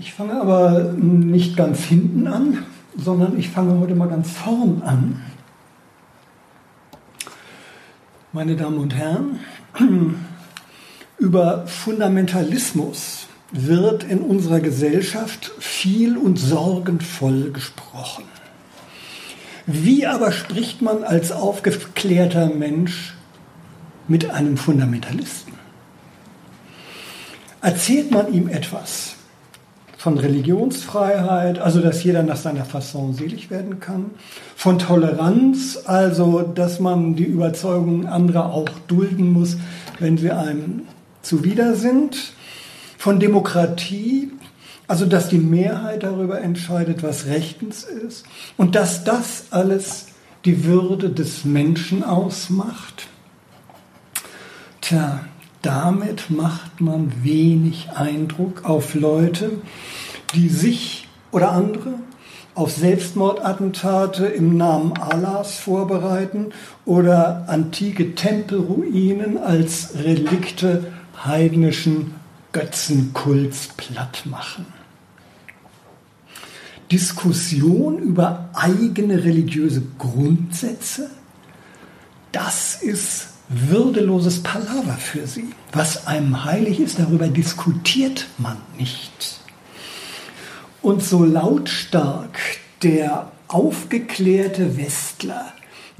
Ich fange aber nicht ganz hinten an, sondern ich fange heute mal ganz vorn an. Meine Damen und Herren, über Fundamentalismus wird in unserer Gesellschaft viel und sorgenvoll gesprochen. Wie aber spricht man als aufgeklärter Mensch mit einem Fundamentalisten? Erzählt man ihm etwas von Religionsfreiheit, also dass jeder nach seiner Fasson selig werden kann, von Toleranz, also dass man die Überzeugungen anderer auch dulden muss, wenn sie einem zuwider sind, von Demokratie, also dass die Mehrheit darüber entscheidet, was rechtens ist und dass das alles die Würde des Menschen ausmacht. Tja, damit macht man wenig Eindruck auf Leute, die sich oder andere auf Selbstmordattentate im Namen Allahs vorbereiten oder antike Tempelruinen als Relikte heidnischen Götzenkults platt machen. Diskussion über eigene religiöse Grundsätze, das ist würdeloses Palaver für sie. Was einem heilig ist, darüber diskutiert man nicht. Und so lautstark der aufgeklärte Westler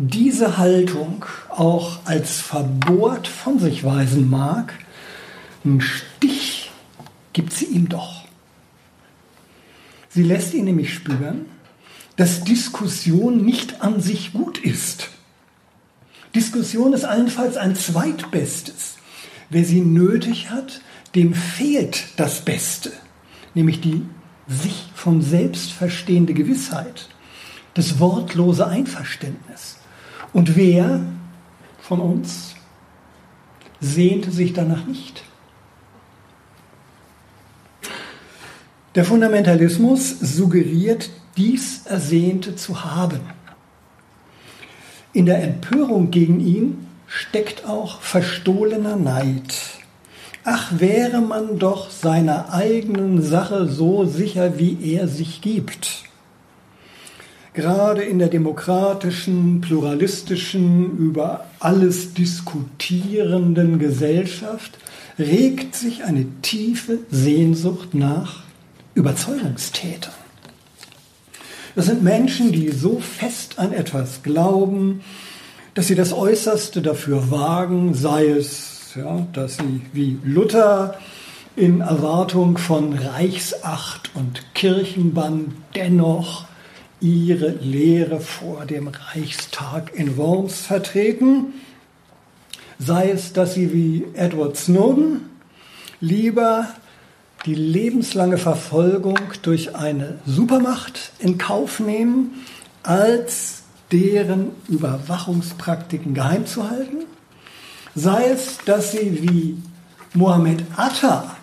diese Haltung auch als verbohrt von sich weisen mag, einen Stich gibt sie ihm doch. Sie lässt ihn nämlich spüren, dass Diskussion nicht an sich gut ist. Diskussion ist allenfalls ein Zweitbestes. Wer sie nötig hat, dem fehlt das Beste, nämlich die sich vom Selbst verstehende Gewissheit, das wortlose Einverständnis. Und wer von uns sehnte sich danach nicht? Der Fundamentalismus suggeriert, dies Ersehnte zu haben. In der Empörung gegen ihn steckt auch verstohlener Neid. Ach, wäre man doch seiner eigenen Sache so sicher, wie er sich gibt. Gerade in der demokratischen, pluralistischen, über alles diskutierenden Gesellschaft regt sich eine tiefe Sehnsucht nach Überzeugungstätern. Das sind Menschen, die so fest an etwas glauben, dass sie das Äußerste dafür wagen, sei es, ja, dass sie wie Luther in Erwartung von Reichsacht und Kirchenbann dennoch ihre Lehre vor dem Reichstag in Worms vertreten, sei es, dass sie wie Edward Snowden lieber die lebenslange Verfolgung durch eine Supermacht in Kauf nehmen, als deren Überwachungspraktiken geheim zu halten, sei es, dass sie wie Mohammed Atta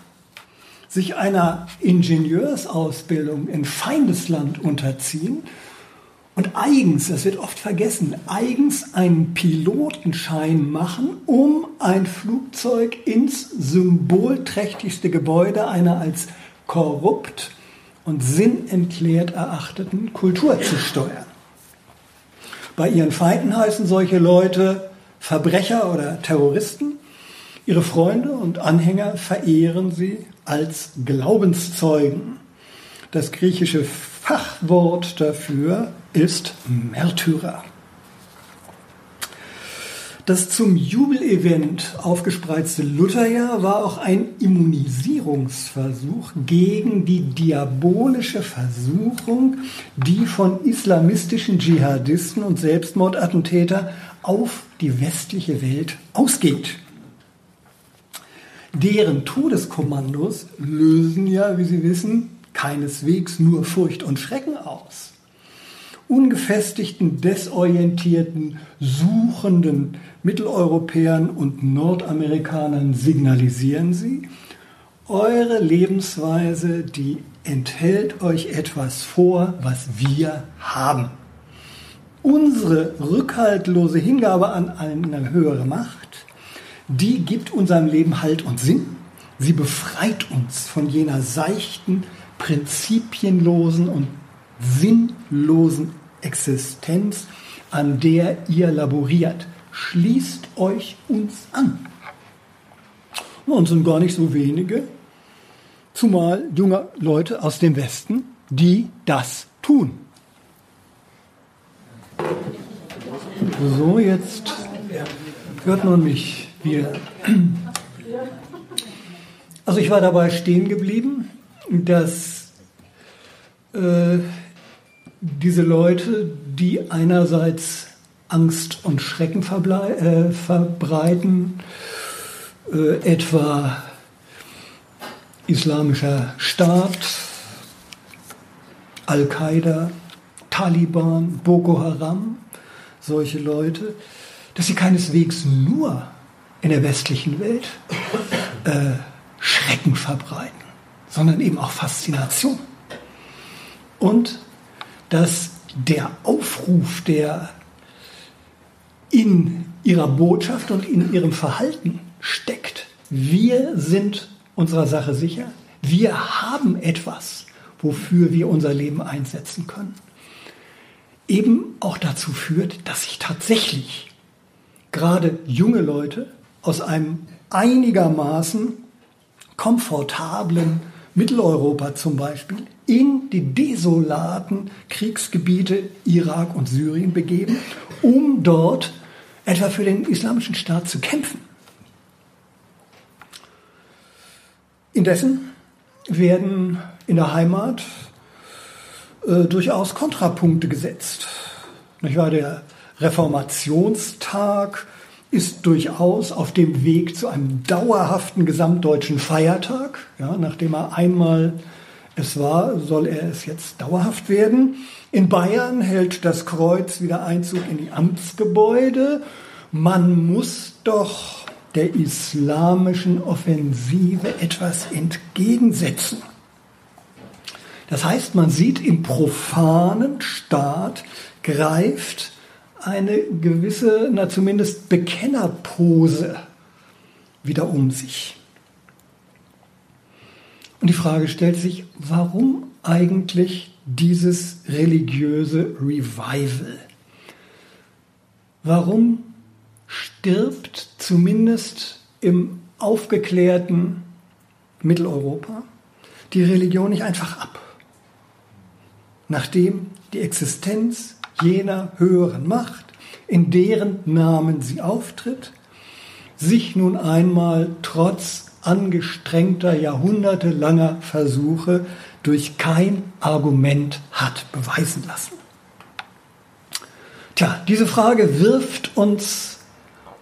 sich einer Ingenieursausbildung in Feindesland unterziehen und eigens, das wird oft vergessen, eigens einen Pilotenschein machen, um ein Flugzeug ins symbolträchtigste Gebäude einer als korrupt und sinnentleert erachteten Kultur zu steuern. Bei ihren Feinden heißen solche Leute Verbrecher oder Terroristen. Ihre Freunde und Anhänger verehren sie als Glaubenszeugen. Das griechische Fachwort dafür ist Märtyrer. Das zum Jubelevent aufgespreizte Lutherjahr war auch ein Immunisierungsversuch gegen die diabolische Versuchung, die von islamistischen Dschihadisten und Selbstmordattentäter auf die westliche Welt ausgeht. Deren Todeskommandos lösen ja, wie Sie wissen, keineswegs nur Furcht und Schrecken aus. Ungefestigten, desorientierten, suchenden Mitteleuropäern und Nordamerikanern signalisieren sie, eure Lebensweise, die enthält euch etwas vor, was wir haben. Unsere rückhaltlose Hingabe an eine höhere Macht, die gibt unserem Leben Halt und Sinn. Sie befreit uns von jener seichten, prinzipienlosen und sinnlosen Existenz, an der ihr laboriert. Schließt euch uns an. Und sind gar nicht so wenige, zumal junge Leute aus dem Westen, die das tun. So, jetzt hört man mich wieder. Also ich war dabei stehen geblieben, dass äh, diese Leute, die einerseits Angst und Schrecken äh, verbreiten, äh, etwa Islamischer Staat, Al-Qaida, Taliban, Boko Haram, solche Leute, dass sie keineswegs nur in der westlichen Welt äh, Schrecken verbreiten, sondern eben auch Faszination. Und dass der Aufruf, der in ihrer Botschaft und in ihrem Verhalten steckt, wir sind unserer Sache sicher, wir haben etwas, wofür wir unser Leben einsetzen können, eben auch dazu führt, dass sich tatsächlich gerade junge Leute aus einem einigermaßen komfortablen Mitteleuropa zum Beispiel in die desolaten Kriegsgebiete Irak und Syrien begeben, um dort etwa für den islamischen Staat zu kämpfen. Indessen werden in der Heimat äh, durchaus Kontrapunkte gesetzt. Nicht wahr? Der Reformationstag ist durchaus auf dem Weg zu einem dauerhaften gesamtdeutschen Feiertag. Ja, nachdem er einmal es war, soll er es jetzt dauerhaft werden. In Bayern hält das Kreuz wieder Einzug in die Amtsgebäude. Man muss doch der islamischen Offensive etwas entgegensetzen. Das heißt, man sieht im profanen Staat greift eine gewisse, na zumindest Bekennerpose wieder um sich. Und die Frage stellt sich, warum eigentlich dieses religiöse Revival? Warum stirbt zumindest im aufgeklärten Mitteleuropa die Religion nicht einfach ab? Nachdem die Existenz jener höheren Macht, in deren Namen sie auftritt, sich nun einmal trotz angestrengter, jahrhundertelanger Versuche durch kein Argument hat beweisen lassen. Tja, diese Frage wirft uns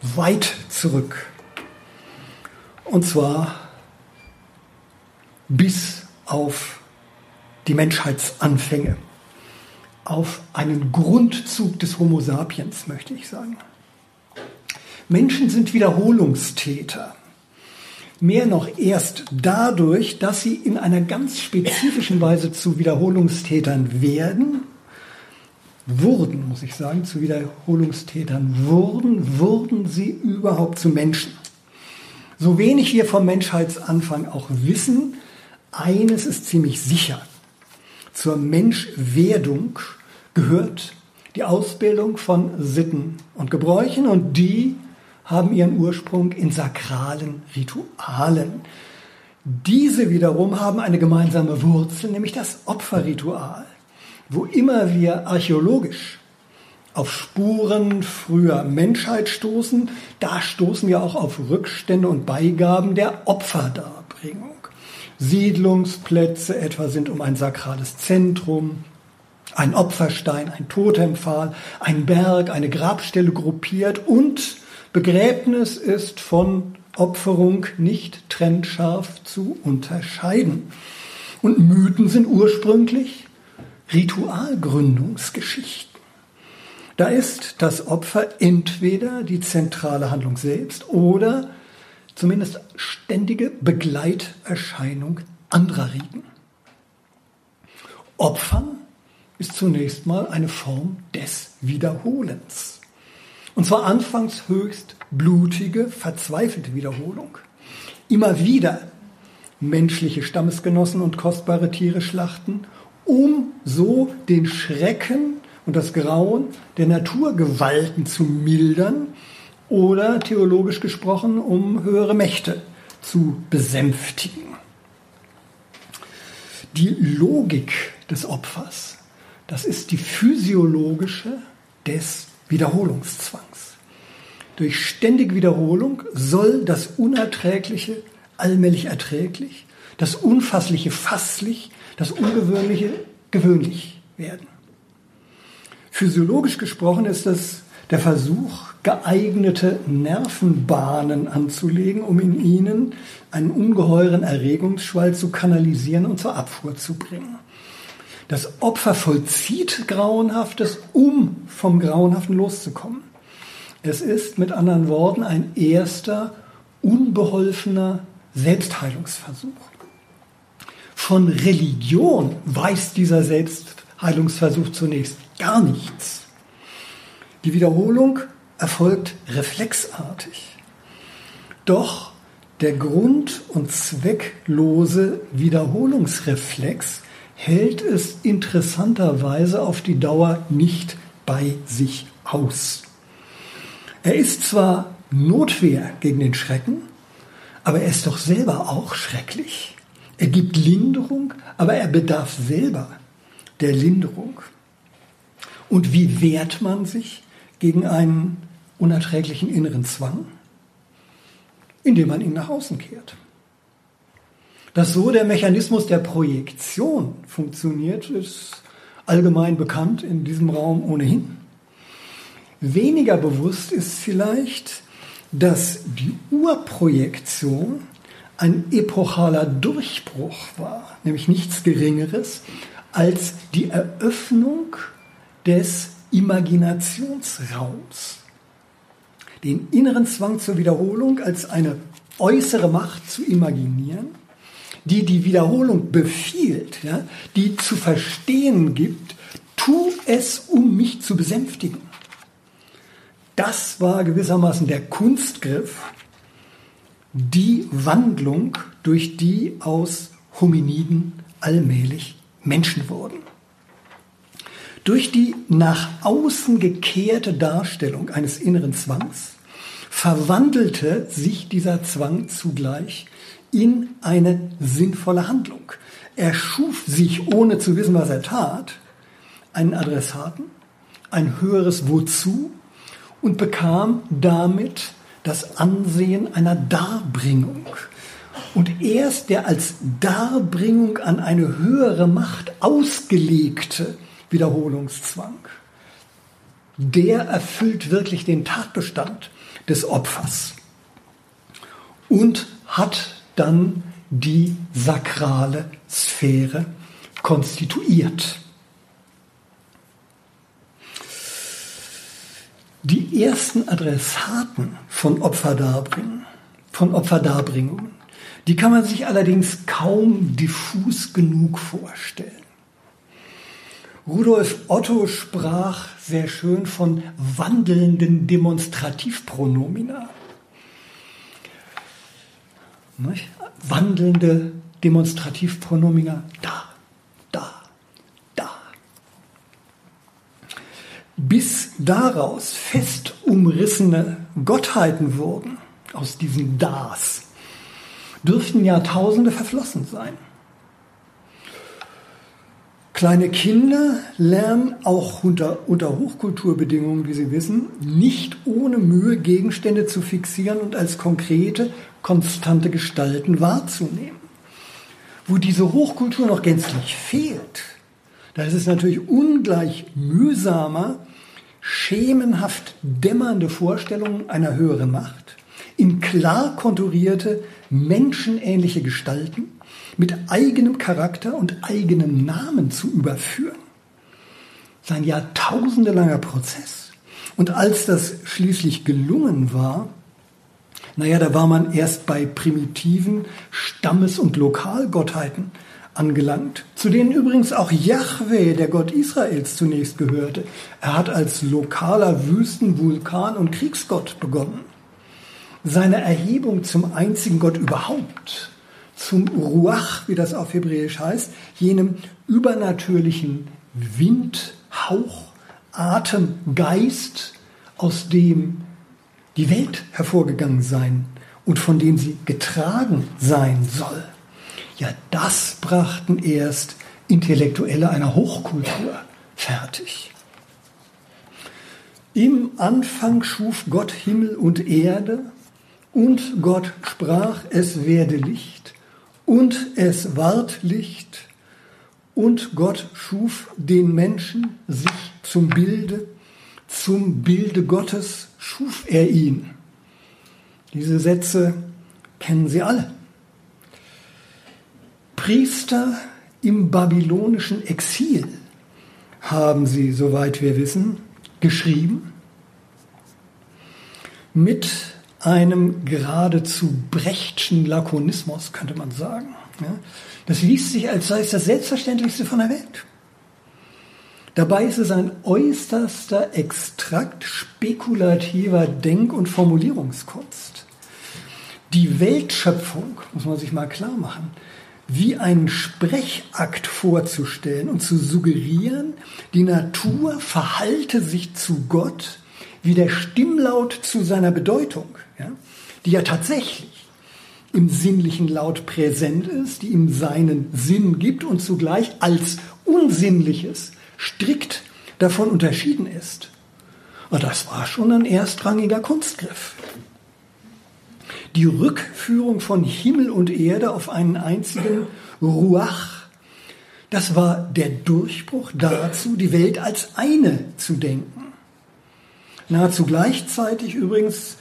weit zurück. Und zwar bis auf die Menschheitsanfänge auf einen Grundzug des Homo sapiens, möchte ich sagen. Menschen sind Wiederholungstäter. Mehr noch erst dadurch, dass sie in einer ganz spezifischen Weise zu Wiederholungstätern werden, wurden, muss ich sagen, zu Wiederholungstätern wurden, wurden sie überhaupt zu Menschen. So wenig wir vom Menschheitsanfang auch wissen, eines ist ziemlich sicher. Zur Menschwerdung gehört die Ausbildung von Sitten und Gebräuchen und die haben ihren Ursprung in sakralen Ritualen. Diese wiederum haben eine gemeinsame Wurzel, nämlich das Opferritual. Wo immer wir archäologisch auf Spuren früher Menschheit stoßen, da stoßen wir auch auf Rückstände und Beigaben der Opferdarbringung. Siedlungsplätze etwa sind um ein sakrales Zentrum, ein Opferstein, ein Totempfahl, ein Berg, eine Grabstelle gruppiert und Begräbnis ist von Opferung nicht trennscharf zu unterscheiden. Und Mythen sind ursprünglich Ritualgründungsgeschichten. Da ist das Opfer entweder die zentrale Handlung selbst oder zumindest ständige Begleiterscheinung anderer Riten. Opfern ist zunächst mal eine Form des Wiederholens. Und zwar anfangs höchst blutige, verzweifelte Wiederholung. Immer wieder menschliche Stammesgenossen und kostbare Tiere schlachten, um so den Schrecken und das Grauen der Naturgewalten zu mildern oder theologisch gesprochen, um höhere Mächte zu besänftigen. Die Logik des Opfers, das ist die physiologische des Wiederholungszwangs. Durch ständige Wiederholung soll das Unerträgliche allmählich erträglich, das Unfassliche fasslich, das Ungewöhnliche gewöhnlich werden. Physiologisch gesprochen ist es der Versuch, geeignete Nervenbahnen anzulegen, um in ihnen einen ungeheuren Erregungsschwall zu kanalisieren und zur Abfuhr zu bringen. Das Opfer vollzieht Grauenhaftes, um vom Grauenhaften loszukommen. Es ist mit anderen Worten ein erster, unbeholfener Selbstheilungsversuch. Von Religion weiß dieser Selbstheilungsversuch zunächst gar nichts. Die Wiederholung erfolgt reflexartig. Doch der grund- und zwecklose Wiederholungsreflex hält es interessanterweise auf die Dauer nicht bei sich aus. Er ist zwar Notwehr gegen den Schrecken, aber er ist doch selber auch schrecklich. Er gibt Linderung, aber er bedarf selber der Linderung. Und wie wehrt man sich gegen einen unerträglichen inneren Zwang? Indem man ihn nach außen kehrt. Dass so der Mechanismus der Projektion funktioniert, ist allgemein bekannt in diesem Raum ohnehin. Weniger bewusst ist vielleicht, dass die Urprojektion ein epochaler Durchbruch war, nämlich nichts Geringeres als die Eröffnung des Imaginationsraums. Den inneren Zwang zur Wiederholung als eine äußere Macht zu imaginieren, die die Wiederholung befiehlt, ja, die zu verstehen gibt, tu es, um mich zu besänftigen. Das war gewissermaßen der Kunstgriff, die Wandlung, durch die aus Hominiden allmählich Menschen wurden. Durch die nach außen gekehrte Darstellung eines inneren Zwangs verwandelte sich dieser Zwang zugleich in eine sinnvolle Handlung. Er schuf sich, ohne zu wissen, was er tat, einen Adressaten, ein höheres Wozu und bekam damit das Ansehen einer Darbringung. Und erst der als Darbringung an eine höhere Macht ausgelegte Wiederholungszwang, der erfüllt wirklich den Tatbestand des Opfers und hat dann die sakrale Sphäre konstituiert. Die ersten Adressaten von Opferdarbringen, von Opferdarbringungen, die kann man sich allerdings kaum diffus genug vorstellen. Rudolf Otto sprach sehr schön von wandelnden Demonstrativpronomina. Wandelnde Demonstrativpronomina da, bis daraus fest umrissene Gottheiten wurden, aus diesem Das, dürften Jahrtausende verflossen sein. Kleine Kinder lernen auch unter, unter Hochkulturbedingungen, wie Sie wissen, nicht ohne Mühe Gegenstände zu fixieren und als konkrete, konstante Gestalten wahrzunehmen. Wo diese Hochkultur noch gänzlich fehlt, da ist es natürlich ungleich mühsamer, schemenhaft dämmernde Vorstellungen einer höheren Macht in klar konturierte, menschenähnliche Gestalten mit eigenem Charakter und eigenem Namen zu überführen. Sein jahrtausendelanger Prozess. Und als das schließlich gelungen war, naja, da war man erst bei primitiven Stammes- und Lokalgottheiten angelangt, zu denen übrigens auch Yahweh, der Gott Israels, zunächst gehörte. Er hat als lokaler Wüsten-, Vulkan- und Kriegsgott begonnen. Seine Erhebung zum einzigen Gott überhaupt zum Ruach, wie das auf Hebräisch heißt, jenem übernatürlichen Wind, Hauch, Atem, Geist, aus dem die Welt hervorgegangen sein und von dem sie getragen sein soll. Ja, das brachten erst Intellektuelle einer Hochkultur fertig. Im Anfang schuf Gott Himmel und Erde und Gott sprach, es werde Licht und es ward Licht und Gott schuf den Menschen sich zum Bilde, zum Bilde Gottes schuf er ihn. Diese Sätze kennen Sie alle. Priester im babylonischen Exil haben sie, soweit wir wissen, geschrieben mit einem geradezu brechtschen Lakonismus, könnte man sagen. Das liest sich, als sei es das Selbstverständlichste von der Welt. Dabei ist es ein äußerster Extrakt spekulativer Denk- und Formulierungskunst. Die Weltschöpfung, muss man sich mal klar machen, wie einen Sprechakt vorzustellen und zu suggerieren, die Natur verhalte sich zu Gott wie der Stimmlaut zu seiner Bedeutung, ja, die ja tatsächlich im sinnlichen Laut präsent ist, die ihm seinen Sinn gibt und zugleich als Unsinnliches strikt davon unterschieden ist. Und das war schon ein erstrangiger Kunstgriff. Die Rückführung von Himmel und Erde auf einen einzigen Ruach, das war der Durchbruch dazu, die Welt als eine zu denken. Nahezu gleichzeitig übrigens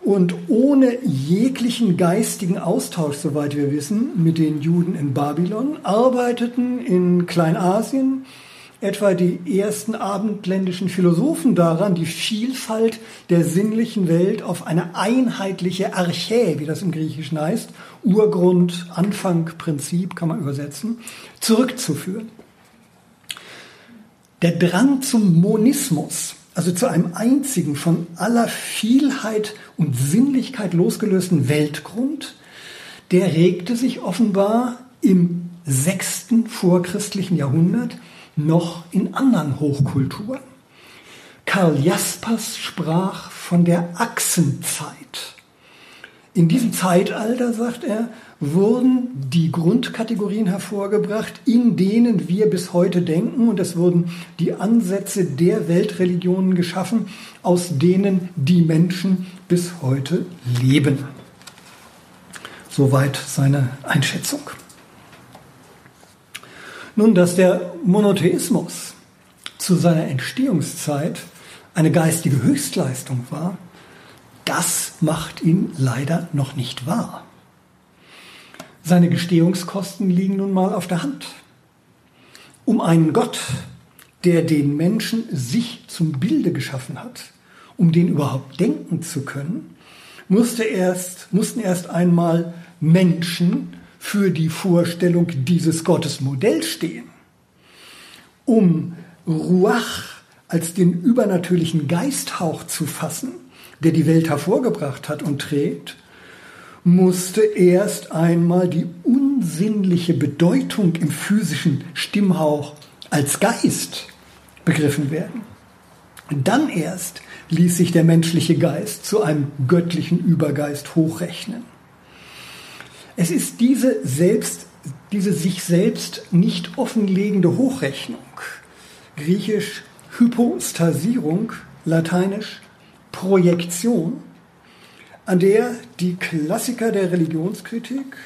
und ohne jeglichen geistigen Austausch, soweit wir wissen, mit den Juden in Babylon, arbeiteten in Kleinasien etwa die ersten abendländischen Philosophen daran, die Vielfalt der sinnlichen Welt auf eine einheitliche Archä, wie das im Griechischen heißt, Urgrund, Anfang, Prinzip kann man übersetzen, zurückzuführen. Der Drang zum Monismus, also zu einem einzigen von aller Vielheit und Sinnlichkeit losgelösten Weltgrund, der regte sich offenbar im sechsten vorchristlichen Jahrhundert noch in anderen Hochkulturen. Karl Jaspers sprach von der Achsenzeit. In diesem Zeitalter, sagt er, wurden die Grundkategorien hervorgebracht, in denen wir bis heute denken, und es wurden die Ansätze der Weltreligionen geschaffen, aus denen die Menschen bis heute leben. Soweit seine Einschätzung. Nun, dass der Monotheismus zu seiner Entstehungszeit eine geistige Höchstleistung war, das macht ihn leider noch nicht wahr. Seine Gestehungskosten liegen nun mal auf der Hand. Um einen Gott, der den Menschen sich zum Bilde geschaffen hat, um den überhaupt denken zu können, musste erst, mussten erst einmal Menschen für die Vorstellung dieses Gottesmodells stehen. Um Ruach als den übernatürlichen Geisthauch zu fassen, der die Welt hervorgebracht hat und trägt, musste erst einmal die unsinnliche Bedeutung im physischen Stimmhauch als Geist begriffen werden. Dann erst ließ sich der menschliche Geist zu einem göttlichen Übergeist hochrechnen. Es ist diese selbst, diese sich selbst nicht offenlegende Hochrechnung, griechisch Hypostasierung, lateinisch Projektion, an der die Klassiker der Religionskritik,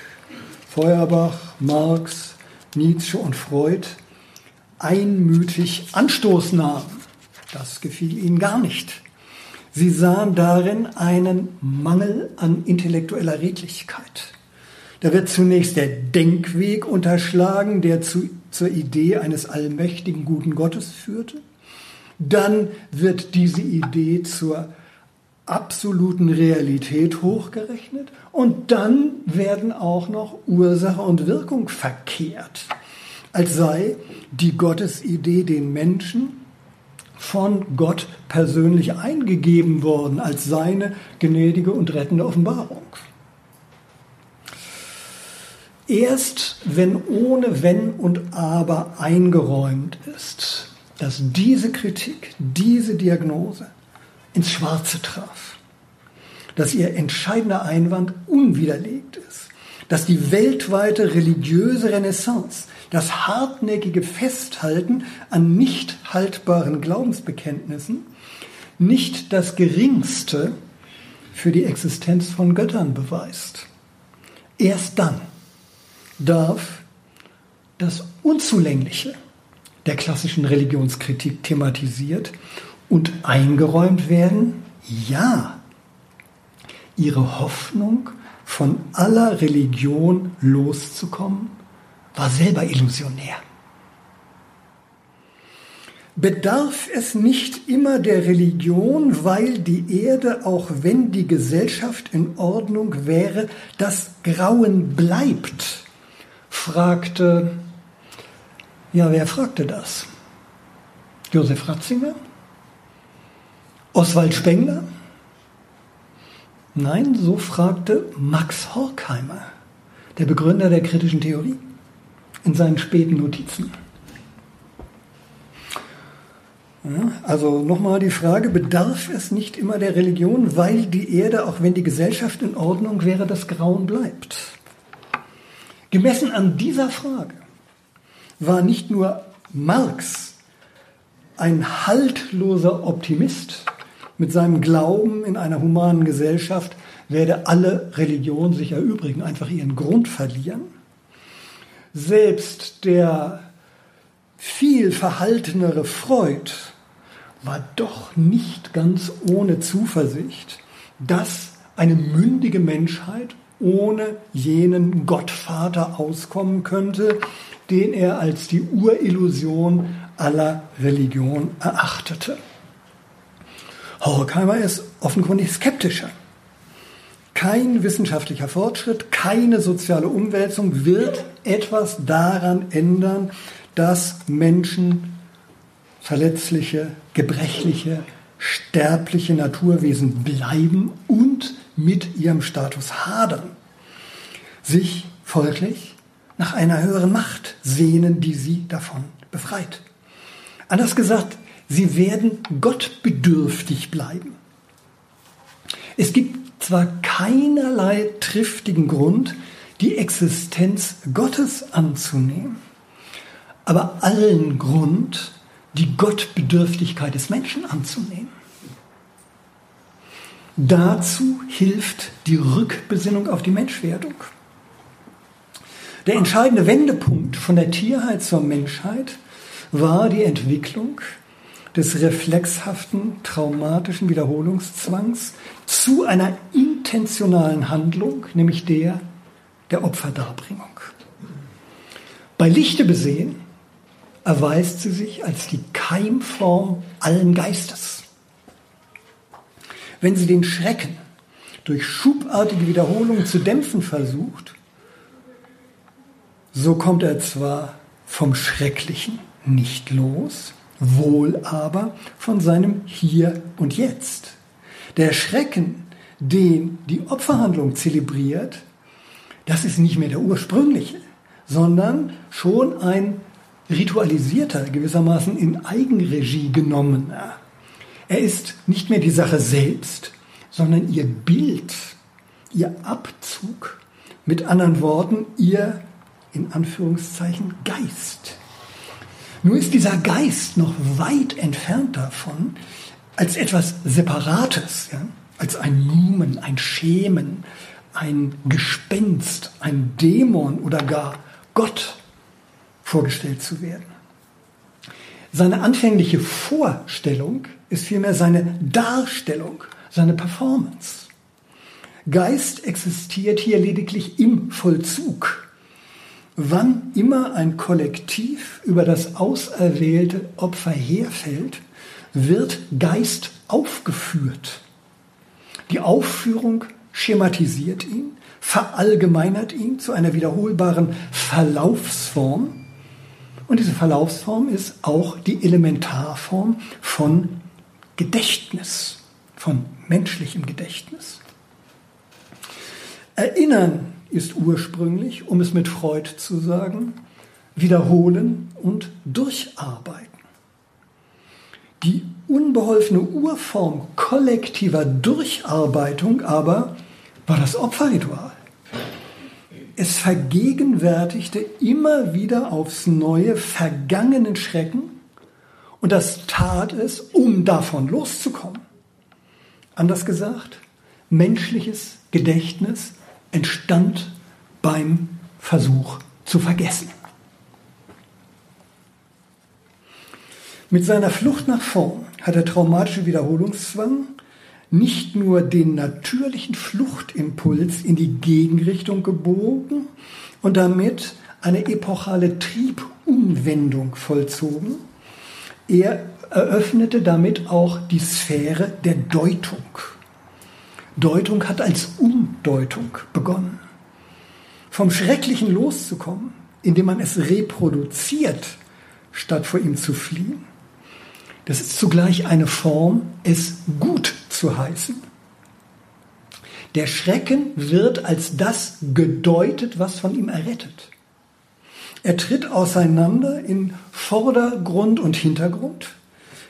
Feuerbach, Marx, Nietzsche und Freud, einmütig Anstoß nahmen. Das gefiel ihnen gar nicht. Sie sahen darin einen Mangel an intellektueller Redlichkeit. Da wird zunächst der Denkweg unterschlagen, der zu, zur Idee eines allmächtigen guten Gottes führte. Dann wird diese Idee zur absoluten Realität hochgerechnet und dann werden auch noch Ursache und Wirkung verkehrt, als sei die Gottesidee den Menschen von Gott persönlich eingegeben worden, als seine gnädige und rettende Offenbarung. Erst wenn ohne Wenn und Aber eingeräumt ist, dass diese Kritik, diese Diagnose ins Schwarze traf, dass ihr entscheidender Einwand unwiderlegt ist, dass die weltweite religiöse Renaissance, das hartnäckige Festhalten an nicht haltbaren Glaubensbekenntnissen nicht das Geringste für die Existenz von Göttern beweist. Erst dann darf das Unzulängliche der klassischen Religionskritik thematisiert und eingeräumt werden, ja, ihre Hoffnung, von aller Religion loszukommen, war selber illusionär. Bedarf es nicht immer der Religion, weil die Erde, auch wenn die Gesellschaft in Ordnung wäre, das Grauen bleibt? Fragte, ja, wer fragte das? Josef Ratzinger? Oswald Spengler? Nein, so fragte Max Horkheimer, der Begründer der kritischen Theorie, in seinen späten Notizen. Ja, also nochmal die Frage, bedarf es nicht immer der Religion, weil die Erde, auch wenn die Gesellschaft in Ordnung wäre, das Grauen bleibt? Gemessen an dieser Frage war nicht nur Marx ein haltloser Optimist, mit seinem Glauben in einer humanen Gesellschaft werde alle Religion sich erübrigen, einfach ihren Grund verlieren. Selbst der viel verhaltenere Freud war doch nicht ganz ohne Zuversicht, dass eine mündige Menschheit ohne jenen Gottvater auskommen könnte, den er als die Urillusion aller Religion erachtete. Horkheimer ist offenkundig skeptischer. Kein wissenschaftlicher Fortschritt, keine soziale Umwälzung wird etwas daran ändern, dass Menschen verletzliche, gebrechliche, sterbliche Naturwesen bleiben und mit ihrem Status hadern, sich folglich nach einer höheren Macht sehnen, die sie davon befreit. Anders gesagt, Sie werden gottbedürftig bleiben. Es gibt zwar keinerlei triftigen Grund, die Existenz Gottes anzunehmen, aber allen Grund, die Gottbedürftigkeit des Menschen anzunehmen. Dazu hilft die Rückbesinnung auf die Menschwerdung. Der entscheidende Wendepunkt von der Tierheit zur Menschheit war die Entwicklung des reflexhaften traumatischen Wiederholungszwangs zu einer intentionalen Handlung, nämlich der der Opferdarbringung. Bei Lichte besehen erweist sie sich als die Keimform allen Geistes. Wenn sie den Schrecken durch schubartige Wiederholung zu dämpfen versucht, so kommt er zwar vom Schrecklichen nicht los, wohl aber von seinem Hier und Jetzt. Der Schrecken, den die Opferhandlung zelebriert, das ist nicht mehr der ursprüngliche, sondern schon ein ritualisierter, gewissermaßen in Eigenregie genommener. Er ist nicht mehr die Sache selbst, sondern ihr Bild, ihr Abzug, mit anderen Worten, ihr in Anführungszeichen Geist. Nur ist dieser Geist noch weit entfernt davon, als etwas Separates, ja? als ein Numen, ein Schemen, ein Gespenst, ein Dämon oder gar Gott vorgestellt zu werden. Seine anfängliche Vorstellung ist vielmehr seine Darstellung, seine Performance. Geist existiert hier lediglich im Vollzug wann immer ein Kollektiv über das auserwählte Opfer herfällt, wird Geist aufgeführt. Die Aufführung schematisiert ihn, verallgemeinert ihn zu einer wiederholbaren Verlaufsform. Und diese Verlaufsform ist auch die Elementarform von Gedächtnis, von menschlichem Gedächtnis. Erinnern ist ursprünglich, um es mit Freud zu sagen, wiederholen und durcharbeiten. Die unbeholfene Urform kollektiver Durcharbeitung aber war das Opferritual. Es vergegenwärtigte immer wieder aufs neue vergangenen Schrecken und das tat es, um davon loszukommen. Anders gesagt, menschliches Gedächtnis entstand beim Versuch zu vergessen. Mit seiner Flucht nach vorn hat der traumatische Wiederholungszwang nicht nur den natürlichen Fluchtimpuls in die Gegenrichtung gebogen und damit eine epochale Triebumwendung vollzogen, er eröffnete damit auch die Sphäre der Deutung. Deutung hat als Umdeutung begonnen. Vom Schrecklichen loszukommen, indem man es reproduziert, statt vor ihm zu fliehen. Das ist zugleich eine Form, es gut zu heißen. Der Schrecken wird als das gedeutet, was von ihm errettet. Er tritt auseinander in Vordergrund und Hintergrund,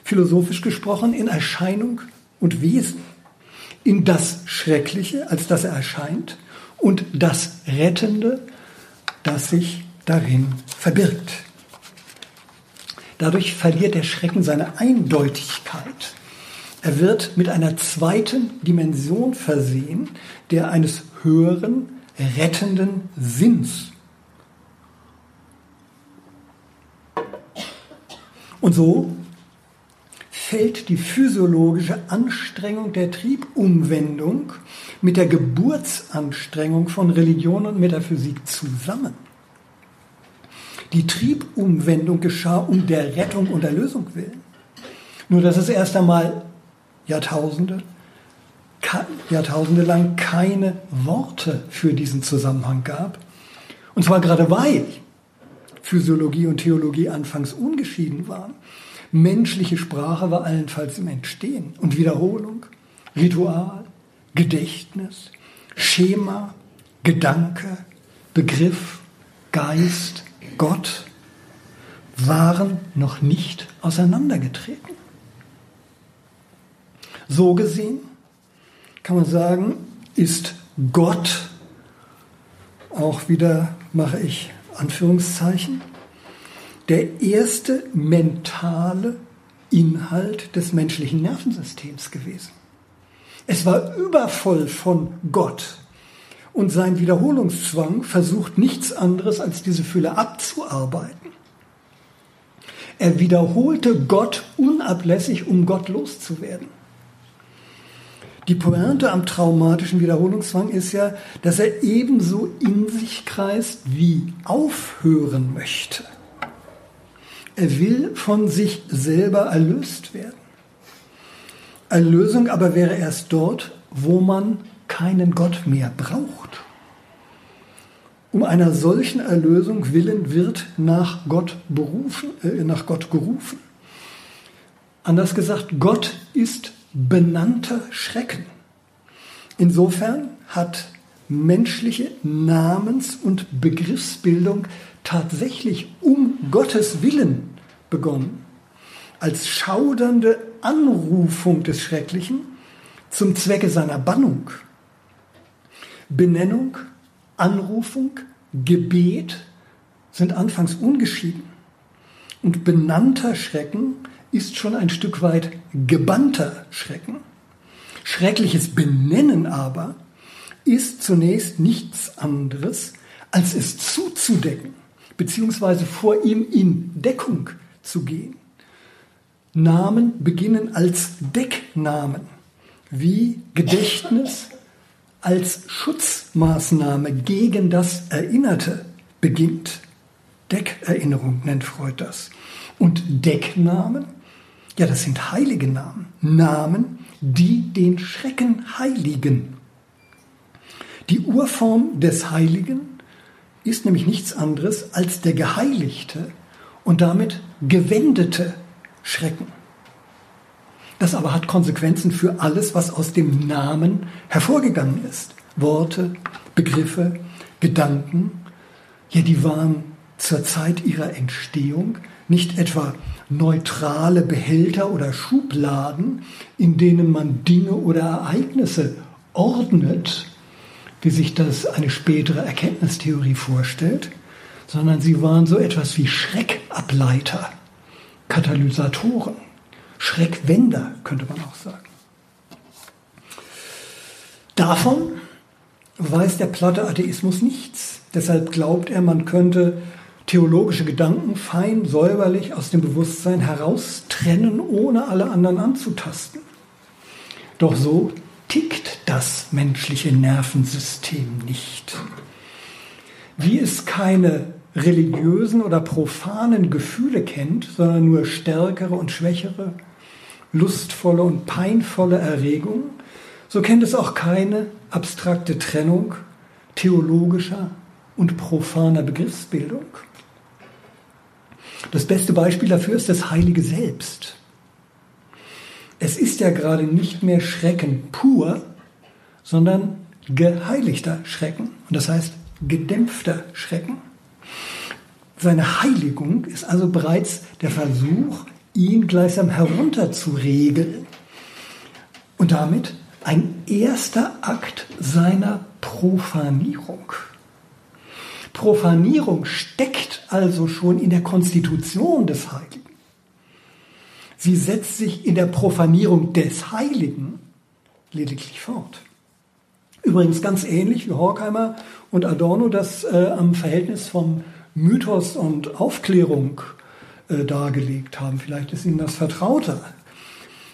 philosophisch gesprochen in Erscheinung und Wesen, in das Schreckliche, als das er erscheint, und das Rettende, das sich darin verbirgt. Dadurch verliert der Schrecken seine Eindeutigkeit. Er wird mit einer zweiten Dimension versehen, der eines höheren, rettenden Sinns. Und so fällt die physiologische Anstrengung der Triebumwendung mit der Geburtsanstrengung von Religion und Metaphysik zusammen. Die Triebumwendung geschah um der Rettung und Erlösung willen. Nur dass es erst einmal Jahrtausende, Jahrtausende lang keine Worte für diesen Zusammenhang gab. Und zwar gerade weil Physiologie und Theologie anfangs ungeschieden waren. Menschliche Sprache war allenfalls im Entstehen und Wiederholung, Ritual, Gedächtnis, Schema, Gedanke, Begriff, Geist, Gott waren noch nicht auseinandergetreten. So gesehen kann man sagen, ist Gott, auch wieder mache ich Anführungszeichen, der erste mentale Inhalt des menschlichen Nervensystems gewesen. Es war übervoll von Gott. Und sein Wiederholungszwang versucht nichts anderes, als diese Fülle abzuarbeiten. Er wiederholte Gott unablässig, um Gott loszuwerden. Die Pointe am traumatischen Wiederholungszwang ist ja, dass er ebenso in sich kreist wie aufhören möchte. Er will von sich selber erlöst werden. Erlösung aber wäre erst dort, wo man keinen Gott mehr braucht. Um einer solchen Erlösung willen wird nach Gott berufen, äh, nach Gott gerufen. Anders gesagt, Gott ist benannter Schrecken. Insofern hat menschliche Namens- und Begriffsbildung tatsächlich um Gottes Willen begonnen. Als schaudernde Anrufung des Schrecklichen zum Zwecke seiner Bannung. Benennung, Anrufung, Gebet sind anfangs ungeschieden. Und benannter Schrecken ist schon ein Stück weit gebannter Schrecken. Schreckliches Benennen aber ist zunächst nichts anderes, als es zuzudecken, beziehungsweise vor ihm in Deckung zu gehen. Namen beginnen als Decknamen, wie Gedächtnis als Schutzmaßnahme gegen das Erinnerte beginnt. Deckerinnerung nennt Freud das. Und Decknamen ja, das sind heilige Namen. Namen, die den Schrecken heiligen. Die Urform des Heiligen ist nämlich nichts anderes als der geheiligte und damit gewendete Schrecken. Das aber hat Konsequenzen für alles, was aus dem Namen hervorgegangen ist. Worte, Begriffe, Gedanken, ja, die waren zur Zeit ihrer Entstehung nicht etwa neutrale Behälter oder Schubladen, in denen man Dinge oder Ereignisse ordnet, wie sich das eine spätere Erkenntnistheorie vorstellt, sondern sie waren so etwas wie Schreckableiter, Katalysatoren, Schreckwender, könnte man auch sagen. Davon weiß der platte Atheismus nichts. Deshalb glaubt er, man könnte theologische Gedanken fein säuberlich aus dem Bewusstsein heraustrennen, ohne alle anderen anzutasten. Doch so tickt das menschliche Nervensystem nicht. Wie es keine religiösen oder profanen Gefühle kennt, sondern nur stärkere und schwächere, lustvolle und peinvolle Erregungen, so kennt es auch keine abstrakte Trennung theologischer und profaner Begriffsbildung. Das beste Beispiel dafür ist das Heilige Selbst. Es ist ja gerade nicht mehr Schrecken pur, sondern geheiligter Schrecken. Und das heißt gedämpfter Schrecken. Seine Heiligung ist also bereits der Versuch, ihn gleichsam herunterzuregeln und damit ein erster Akt seiner Profanierung. Profanierung steckt also schon in der Konstitution des Heiligen. Sie setzt sich in der Profanierung des Heiligen lediglich fort. Übrigens ganz ähnlich wie Horkheimer und Adorno das äh, am Verhältnis vom Mythos und Aufklärung äh, dargelegt haben. Vielleicht ist Ihnen das vertrauter.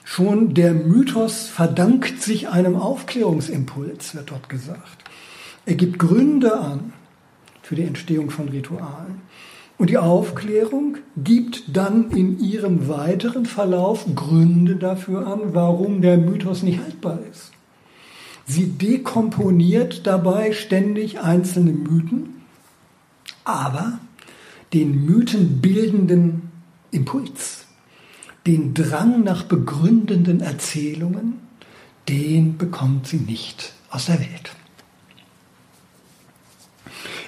Schon der Mythos verdankt sich einem Aufklärungsimpuls, wird dort gesagt. Er gibt Gründe an für die Entstehung von Ritualen. Und die Aufklärung gibt dann in ihrem weiteren Verlauf Gründe dafür an, warum der Mythos nicht haltbar ist. Sie dekomponiert dabei ständig einzelne Mythen, aber den mythenbildenden Impuls, den Drang nach begründenden Erzählungen, den bekommt sie nicht aus der Welt.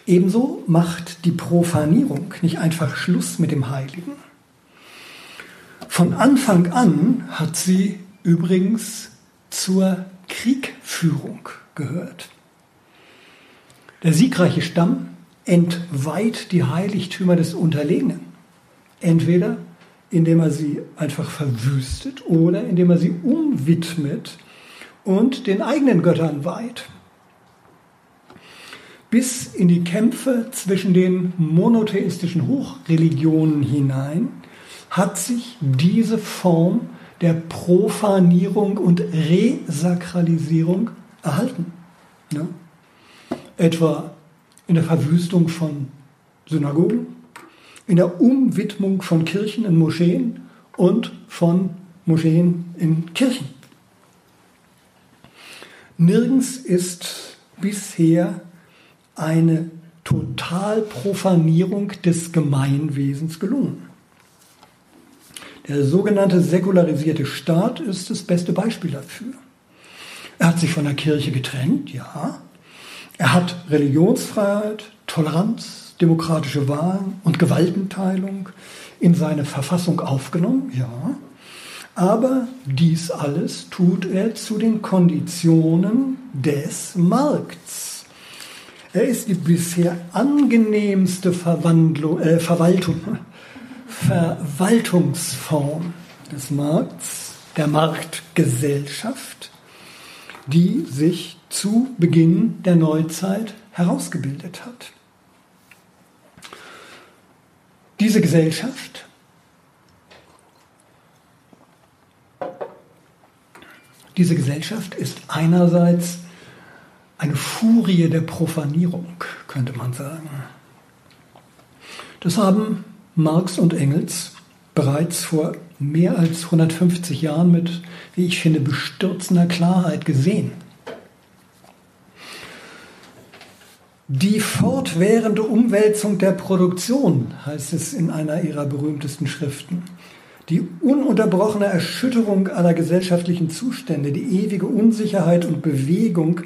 Ebenso macht die Profanierung nicht einfach Schluss mit dem Heiligen. Von Anfang an hat sie übrigens zur Kriegführung gehört. Der siegreiche Stamm entweiht die Heiligtümer des Unterlegenen. Entweder indem er sie einfach verwüstet oder indem er sie umwidmet und den eigenen Göttern weiht bis in die Kämpfe zwischen den monotheistischen Hochreligionen hinein hat sich diese Form der Profanierung und Resakralisierung erhalten. Ja? Etwa in der Verwüstung von Synagogen, in der Umwidmung von Kirchen in Moscheen und von Moscheen in Kirchen. Nirgends ist bisher eine Totalprofanierung des Gemeinwesens gelungen. Der sogenannte säkularisierte Staat ist das beste Beispiel dafür. Er hat sich von der Kirche getrennt, ja. Er hat Religionsfreiheit, Toleranz, demokratische Wahlen und Gewaltenteilung in seine Verfassung aufgenommen, ja. Aber dies alles tut er zu den Konditionen des Markts. Er ist die bisher angenehmste Verwandlung, äh, Verwaltung, Verwaltungsform des Markts, der Marktgesellschaft, die sich zu Beginn der Neuzeit herausgebildet hat. Diese Gesellschaft diese Gesellschaft ist einerseits eine Furie der Profanierung, könnte man sagen. Das haben Marx und Engels bereits vor mehr als 150 Jahren mit, wie ich finde, bestürzender Klarheit gesehen. Die fortwährende Umwälzung der Produktion, heißt es in einer ihrer berühmtesten Schriften, die ununterbrochene Erschütterung aller gesellschaftlichen Zustände, die ewige Unsicherheit und Bewegung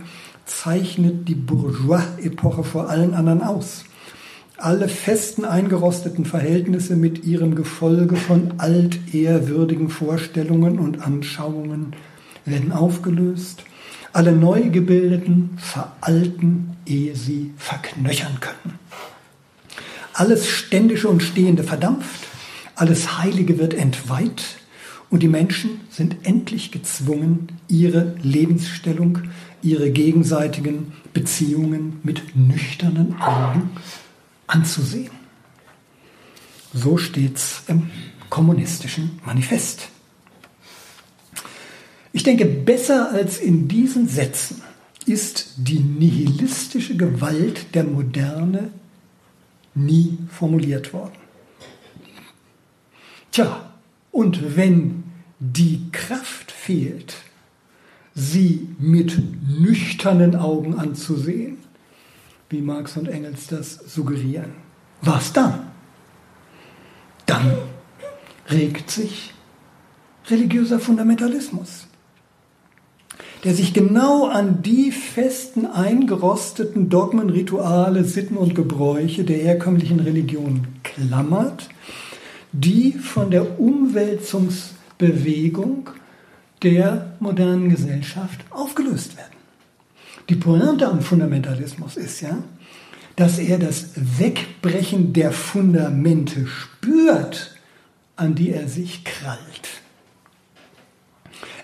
zeichnet die Bourgeois-Epoche vor allen anderen aus. Alle festen eingerosteten Verhältnisse mit ihrem Gefolge von altehrwürdigen Vorstellungen und Anschauungen werden aufgelöst. Alle neu gebildeten veralten, ehe sie verknöchern können. Alles Ständische und Stehende verdampft, alles Heilige wird entweiht und die Menschen sind endlich gezwungen, ihre Lebensstellung, ihre gegenseitigen Beziehungen mit nüchternen Augen anzusehen. So steht es im kommunistischen Manifest. Ich denke, besser als in diesen Sätzen ist die nihilistische Gewalt der Moderne nie formuliert worden. Tja, und wenn die Kraft fehlt, sie mit nüchternen Augen anzusehen, wie Marx und Engels das suggerieren, was dann? Dann regt sich religiöser Fundamentalismus der sich genau an die festen, eingerosteten Dogmen, Rituale, Sitten und Gebräuche der herkömmlichen Religion klammert, die von der Umwälzungsbewegung der modernen Gesellschaft aufgelöst werden. Die Pointe am Fundamentalismus ist ja, dass er das Wegbrechen der Fundamente spürt, an die er sich krallt.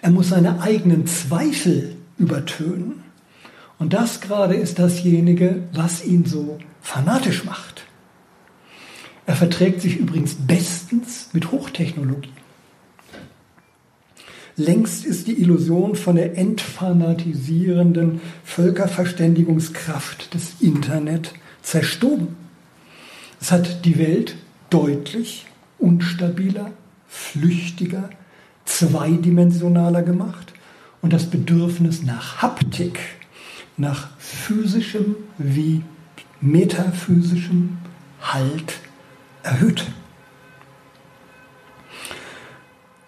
Er muss seine eigenen Zweifel übertönen. Und das gerade ist dasjenige, was ihn so fanatisch macht. Er verträgt sich übrigens bestens mit Hochtechnologie. Längst ist die Illusion von der entfanatisierenden Völkerverständigungskraft des Internet zerstoben. Es hat die Welt deutlich unstabiler, flüchtiger, zweidimensionaler gemacht und das Bedürfnis nach Haptik, nach physischem wie metaphysischem Halt erhöht.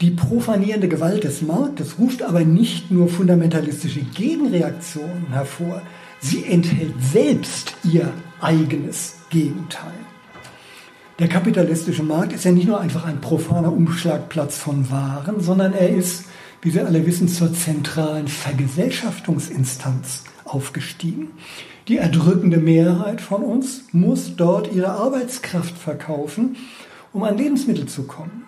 Die profanierende Gewalt des Marktes ruft aber nicht nur fundamentalistische Gegenreaktionen hervor, sie enthält selbst ihr eigenes Gegenteil. Der kapitalistische Markt ist ja nicht nur einfach ein profaner Umschlagplatz von Waren, sondern er ist, wie wir alle wissen, zur zentralen Vergesellschaftungsinstanz aufgestiegen. Die erdrückende Mehrheit von uns muss dort ihre Arbeitskraft verkaufen, um an Lebensmittel zu kommen.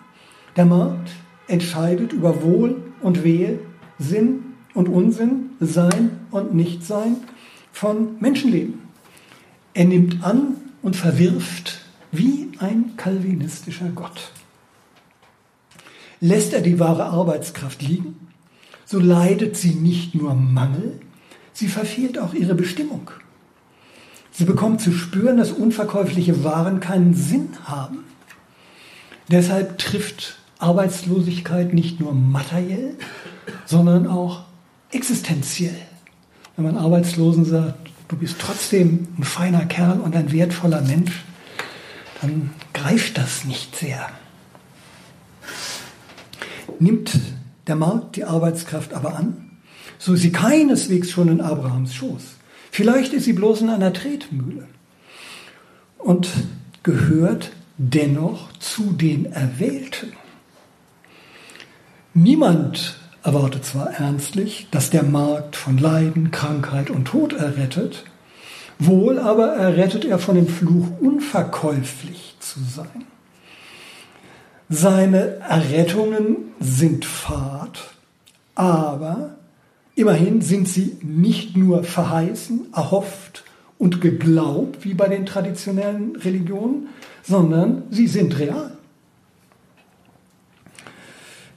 Der Markt entscheidet über Wohl und Wehe, Sinn und Unsinn, Sein und Nichtsein von Menschenleben. Er nimmt an und verwirft wie ein kalvinistischer Gott. Lässt er die wahre Arbeitskraft liegen, so leidet sie nicht nur Mangel, sie verfehlt auch ihre Bestimmung. Sie bekommt zu spüren, dass unverkäufliche Waren keinen Sinn haben. Deshalb trifft Arbeitslosigkeit nicht nur materiell, sondern auch existenziell. Wenn man Arbeitslosen sagt, du bist trotzdem ein feiner Kerl und ein wertvoller Mensch, dann greift das nicht sehr. Nimmt der Markt die Arbeitskraft aber an, so ist sie keineswegs schon in Abrahams Schoß. Vielleicht ist sie bloß in einer Tretmühle und gehört dennoch zu den Erwählten. Niemand erwartet zwar ernstlich, dass der Markt von Leiden, Krankheit und Tod errettet, Wohl aber errettet er von dem Fluch, unverkäuflich zu sein. Seine Errettungen sind fad, aber immerhin sind sie nicht nur verheißen, erhofft und geglaubt, wie bei den traditionellen Religionen, sondern sie sind real.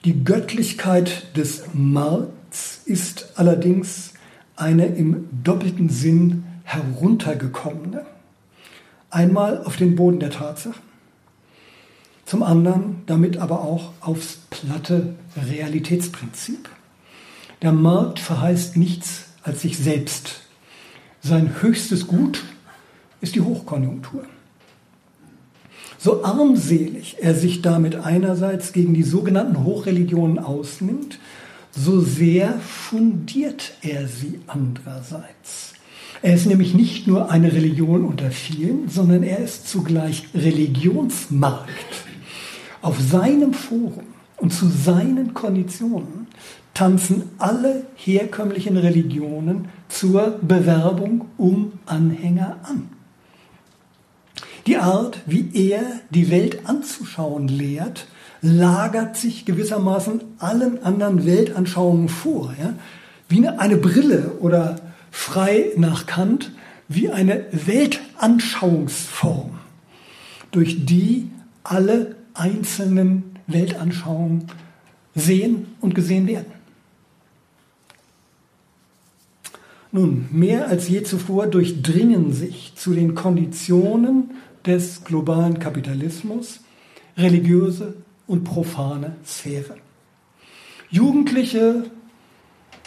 Die Göttlichkeit des Markts ist allerdings eine im doppelten Sinn heruntergekommene. Einmal auf den Boden der Tatsachen, zum anderen damit aber auch aufs platte Realitätsprinzip. Der Markt verheißt nichts als sich selbst. Sein höchstes Gut ist die Hochkonjunktur. So armselig er sich damit einerseits gegen die sogenannten Hochreligionen ausnimmt, so sehr fundiert er sie andererseits. Er ist nämlich nicht nur eine Religion unter vielen, sondern er ist zugleich Religionsmarkt. Auf seinem Forum und zu seinen Konditionen tanzen alle herkömmlichen Religionen zur Bewerbung um Anhänger an. Die Art, wie er die Welt anzuschauen lehrt, lagert sich gewissermaßen allen anderen Weltanschauungen vor. Ja? Wie eine Brille oder frei nach Kant, wie eine Weltanschauungsform, durch die alle einzelnen Weltanschauungen sehen und gesehen werden. Nun, mehr als je zuvor durchdringen sich zu den Konditionen des globalen Kapitalismus religiöse und profane Sphäre. Jugendliche,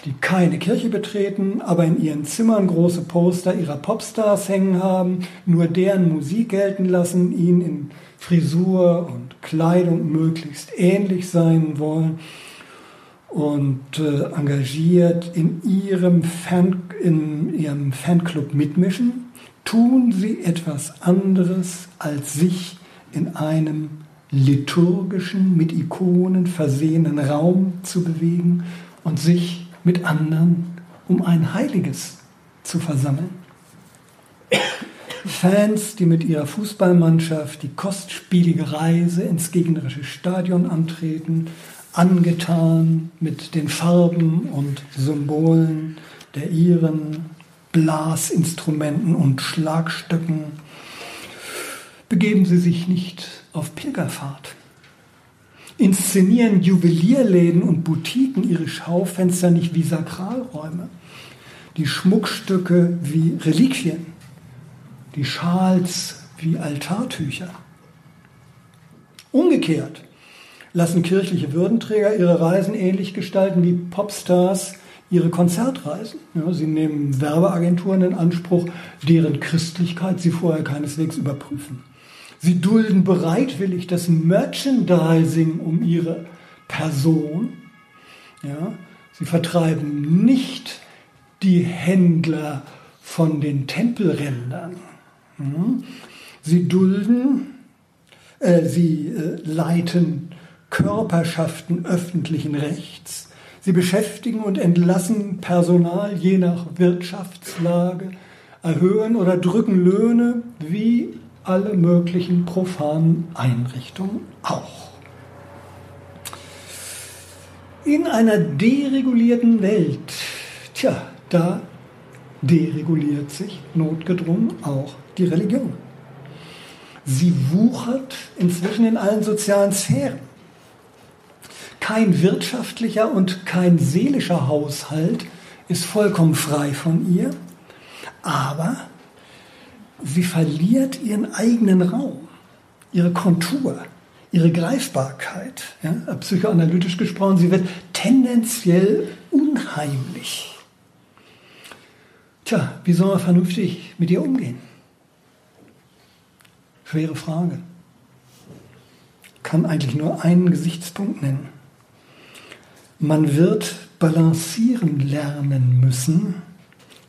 die keine Kirche betreten, aber in ihren Zimmern große Poster ihrer Popstars hängen haben, nur deren Musik gelten lassen, ihnen in Frisur und Kleidung möglichst ähnlich sein wollen und äh, engagiert in ihrem, Fan, in ihrem Fanclub mitmischen, tun sie etwas anderes, als sich in einem liturgischen, mit Ikonen versehenen Raum zu bewegen und sich mit anderen um ein Heiliges zu versammeln. Fans, die mit ihrer Fußballmannschaft die kostspielige Reise ins gegnerische Stadion antreten, angetan mit den Farben und Symbolen der ihren Blasinstrumenten und Schlagstöcken, begeben sie sich nicht auf Pilgerfahrt. Inszenieren Juwelierläden und Boutiquen ihre Schaufenster nicht wie Sakralräume, die Schmuckstücke wie Reliquien, die Schals wie Altartücher. Umgekehrt lassen kirchliche Würdenträger ihre Reisen ähnlich gestalten wie Popstars ihre Konzertreisen. Ja, sie nehmen Werbeagenturen in Anspruch, deren Christlichkeit sie vorher keineswegs überprüfen. Sie dulden bereitwillig das Merchandising um ihre Person. Ja, sie vertreiben nicht die Händler von den Tempelrändern. Ja, sie dulden, äh, sie äh, leiten Körperschaften öffentlichen Rechts Sie beschäftigen und entlassen Personal je nach Wirtschaftslage, erhöhen oder drücken Löhne wie alle möglichen profanen Einrichtungen auch. In einer deregulierten Welt, tja, da dereguliert sich notgedrungen auch die Religion. Sie wuchert inzwischen in allen sozialen Sphären kein wirtschaftlicher und kein seelischer Haushalt ist vollkommen frei von ihr, aber sie verliert ihren eigenen Raum, ihre Kontur, ihre Greifbarkeit. Ja, psychoanalytisch gesprochen, sie wird tendenziell unheimlich. Tja, wie soll man vernünftig mit ihr umgehen? Schwere Frage. Kann eigentlich nur einen Gesichtspunkt nennen. Man wird balancieren lernen müssen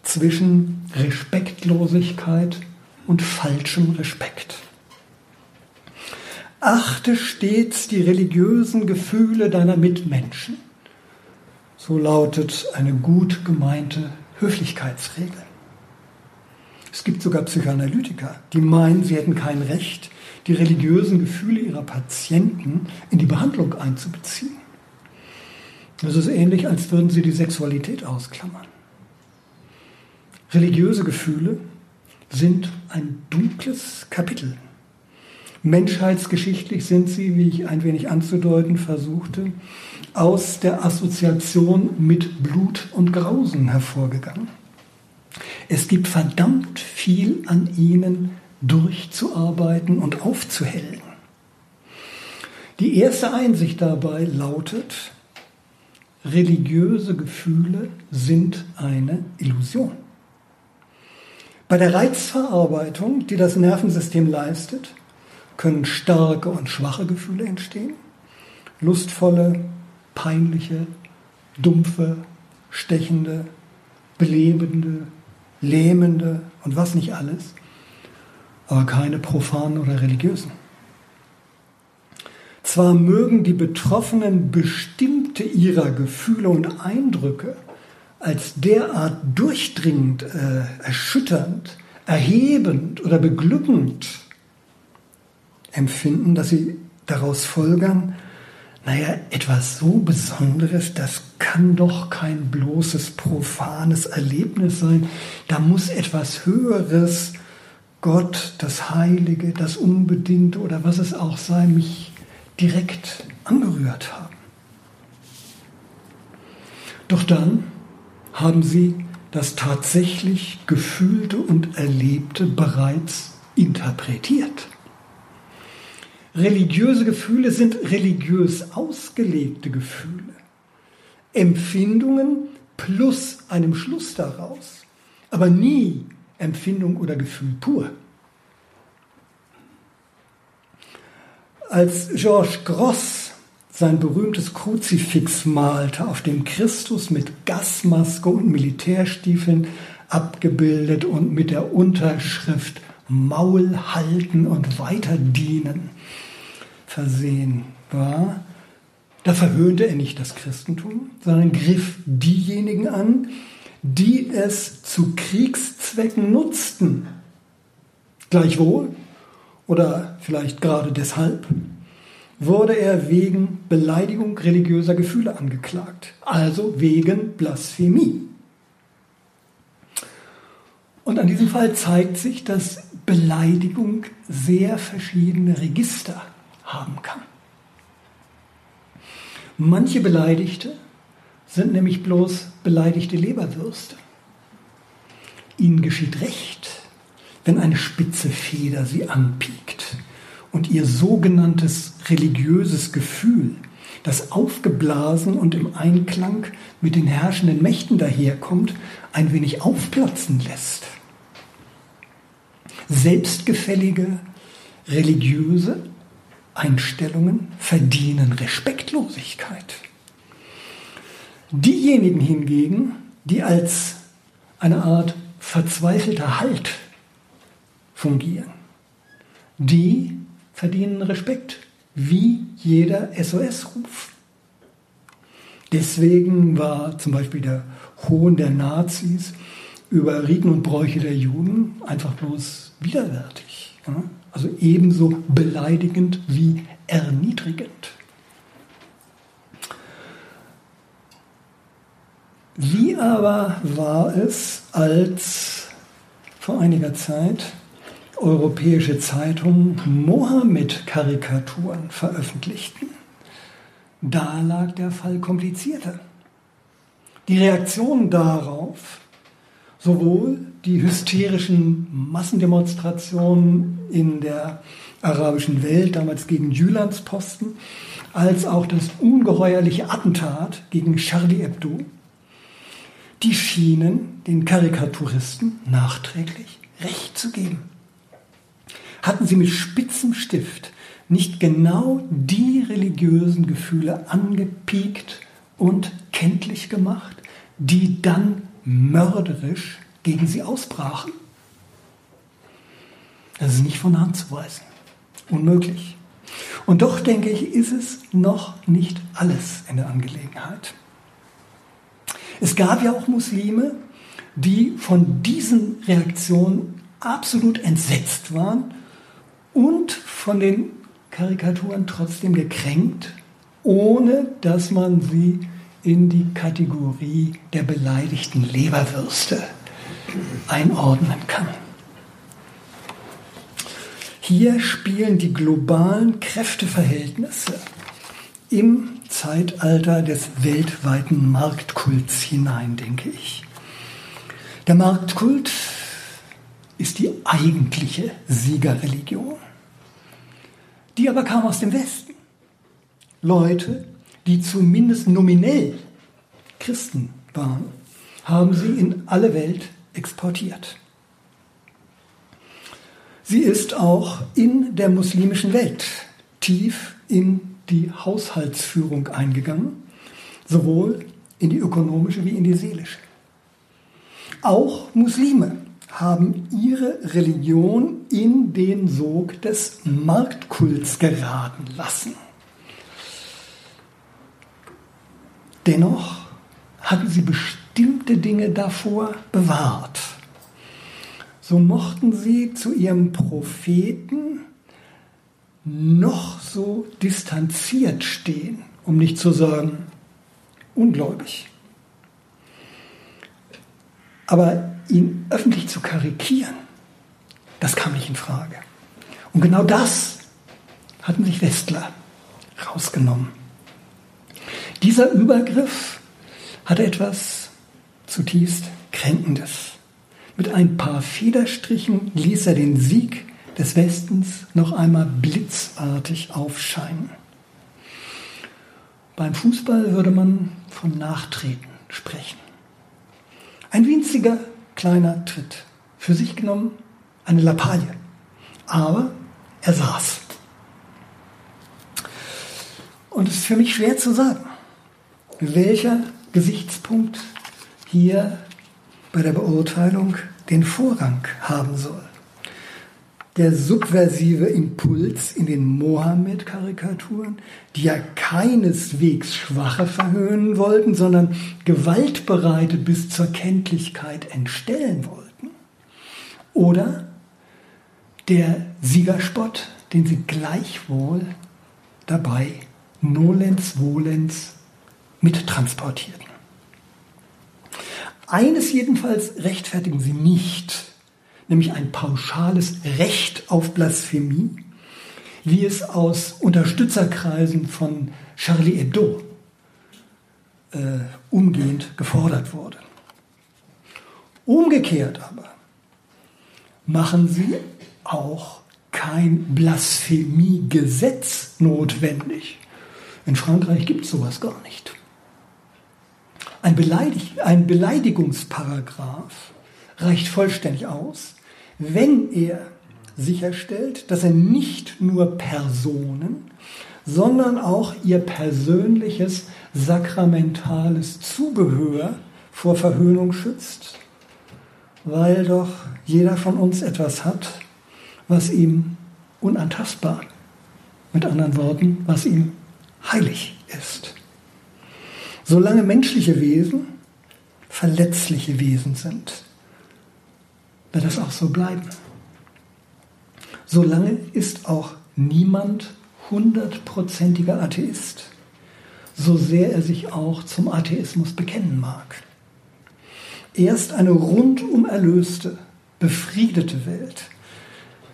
zwischen Respektlosigkeit und falschem Respekt. Achte stets die religiösen Gefühle deiner Mitmenschen. So lautet eine gut gemeinte Höflichkeitsregel. Es gibt sogar Psychoanalytiker, die meinen, sie hätten kein Recht, die religiösen Gefühle ihrer Patienten in die Behandlung einzubeziehen. Das ist ähnlich, als würden sie die Sexualität ausklammern. Religiöse Gefühle sind ein dunkles Kapitel. Menschheitsgeschichtlich sind sie, wie ich ein wenig anzudeuten versuchte, aus der Assoziation mit Blut und Grausen hervorgegangen. Es gibt verdammt viel an ihnen durchzuarbeiten und aufzuhellen. Die erste Einsicht dabei lautet, religiöse Gefühle sind eine Illusion. Bei der Reizverarbeitung, die das Nervensystem leistet, können starke und schwache Gefühle entstehen, lustvolle, peinliche, dumpfe, stechende, belebende, lähmende und was nicht alles, aber keine profanen oder religiösen. Zwar mögen die Betroffenen bestimmte ihrer Gefühle und Eindrücke als derart durchdringend, äh, erschütternd, erhebend oder beglückend empfinden, dass sie daraus folgern, naja, etwas so Besonderes, das kann doch kein bloßes profanes Erlebnis sein. Da muss etwas Höheres, Gott, das Heilige, das Unbedingte oder was es auch sei, mich direkt angerührt haben. Doch dann haben sie das tatsächlich Gefühlte und Erlebte bereits interpretiert. Religiöse Gefühle sind religiös ausgelegte Gefühle. Empfindungen plus einem Schluss daraus, aber nie Empfindung oder Gefühl pur. Als Georges Gross sein berühmtes Kruzifix malte, auf dem Christus mit Gasmaske und Militärstiefeln abgebildet und mit der Unterschrift Maul halten und weiter dienen versehen war, da verhöhnte er nicht das Christentum, sondern griff diejenigen an, die es zu Kriegszwecken nutzten. Gleichwohl, oder vielleicht gerade deshalb, wurde er wegen Beleidigung religiöser Gefühle angeklagt, also wegen Blasphemie. Und an diesem Fall zeigt sich, dass Beleidigung sehr verschiedene Register haben kann. Manche Beleidigte sind nämlich bloß beleidigte Leberwürste. Ihnen geschieht recht, wenn eine spitze Feder sie anpiekt und ihr sogenanntes religiöses Gefühl, das aufgeblasen und im Einklang mit den herrschenden Mächten daherkommt, ein wenig aufplatzen lässt. Selbstgefällige, religiöse Einstellungen verdienen Respektlosigkeit. Diejenigen hingegen, die als eine Art verzweifelter Halt fungieren, die verdienen Respekt, wie jeder SOS-Ruf. Deswegen war zum Beispiel der Hohn der Nazis über Riten und Bräuche der Juden einfach bloß widerwärtig. Also ebenso beleidigend wie erniedrigend. Wie aber war es, als vor einiger Zeit europäische Zeitungen Mohammed-Karikaturen veröffentlichten? Da lag der Fall komplizierter. Die Reaktion darauf sowohl die hysterischen Massendemonstrationen in der arabischen Welt, damals gegen Jülans Posten, als auch das ungeheuerliche Attentat gegen Charlie Hebdo, die schienen den Karikaturisten nachträglich Recht zu geben. Hatten sie mit spitzem Stift nicht genau die religiösen Gefühle angepiekt und kenntlich gemacht, die dann mörderisch gegen sie ausbrachen. Das ist nicht von Hand zu weisen. Unmöglich. Und doch denke ich, ist es noch nicht alles in der Angelegenheit. Es gab ja auch Muslime, die von diesen Reaktionen absolut entsetzt waren und von den Karikaturen trotzdem gekränkt, ohne dass man sie in die Kategorie der beleidigten Leberwürste einordnen kann. Hier spielen die globalen Kräfteverhältnisse im Zeitalter des weltweiten Marktkults hinein, denke ich. Der Marktkult ist die eigentliche Siegerreligion. Die aber kam aus dem Westen. Leute, die zumindest nominell Christen waren, haben sie in alle Welt exportiert. Sie ist auch in der muslimischen Welt tief in die Haushaltsführung eingegangen, sowohl in die ökonomische wie in die seelische. Auch Muslime haben ihre Religion in den Sog des Marktkults geraten lassen. Dennoch hatten sie bestimmte Dinge davor bewahrt. So mochten sie zu ihrem Propheten noch so distanziert stehen, um nicht zu sagen ungläubig. Aber ihn öffentlich zu karikieren, das kam nicht in Frage. Und genau das hatten sich Westler rausgenommen. Dieser Übergriff hatte etwas zutiefst Kränkendes. Mit ein paar Federstrichen ließ er den Sieg des Westens noch einmal blitzartig aufscheinen. Beim Fußball würde man von Nachtreten sprechen. Ein winziger kleiner Tritt. Für sich genommen eine Lappalie. Aber er saß. Und es ist für mich schwer zu sagen, welcher Gesichtspunkt hier bei der Beurteilung den Vorrang haben soll. Der subversive Impuls in den Mohammed-Karikaturen, die ja keineswegs Schwache verhöhnen wollten, sondern Gewaltbereite bis zur Kenntlichkeit entstellen wollten. Oder der Siegerspott, den sie gleichwohl dabei nolens volens mittransportierten. Eines jedenfalls rechtfertigen sie nicht, nämlich ein pauschales Recht auf Blasphemie, wie es aus Unterstützerkreisen von Charlie Hebdo äh, umgehend gefordert wurde. Umgekehrt aber machen sie auch kein Blasphemiegesetz notwendig. In Frankreich gibt es sowas gar nicht. Ein, Beleidig ein Beleidigungsparagraph reicht vollständig aus, wenn er sicherstellt, dass er nicht nur Personen, sondern auch ihr persönliches sakramentales Zubehör vor Verhöhnung schützt, weil doch jeder von uns etwas hat, was ihm unantastbar, mit anderen Worten, was ihm heilig ist. Solange menschliche Wesen verletzliche Wesen sind, wird es auch so bleiben. Solange ist auch niemand hundertprozentiger Atheist, so sehr er sich auch zum Atheismus bekennen mag. Erst eine rundum erlöste, befriedete Welt,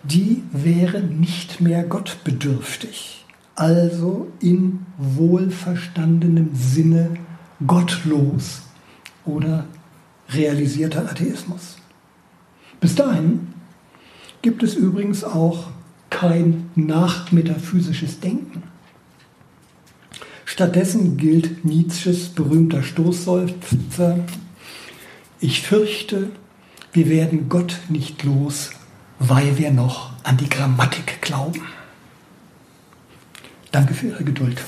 die wäre nicht mehr gottbedürftig, also in wohlverstandenem Sinne gottlos oder realisierter Atheismus. Bis dahin gibt es übrigens auch kein nachmetaphysisches Denken. Stattdessen gilt Nietzsches berühmter Stoßseufzer, ich fürchte, wir werden Gott nicht los, weil wir noch an die Grammatik glauben. Danke für Ihre Geduld.